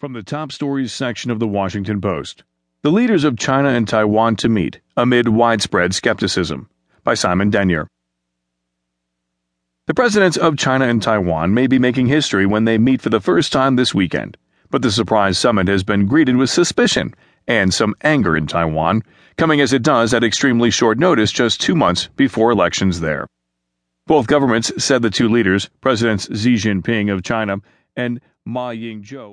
From the top stories section of the Washington Post The leaders of China and Taiwan to meet amid widespread skepticism by Simon Denyer. The presidents of China and Taiwan may be making history when they meet for the first time this weekend, but the surprise summit has been greeted with suspicion and some anger in Taiwan, coming as it does at extremely short notice just two months before elections there. Both governments said the two leaders, Presidents Xi Jinping of China and Ma Ying-jeou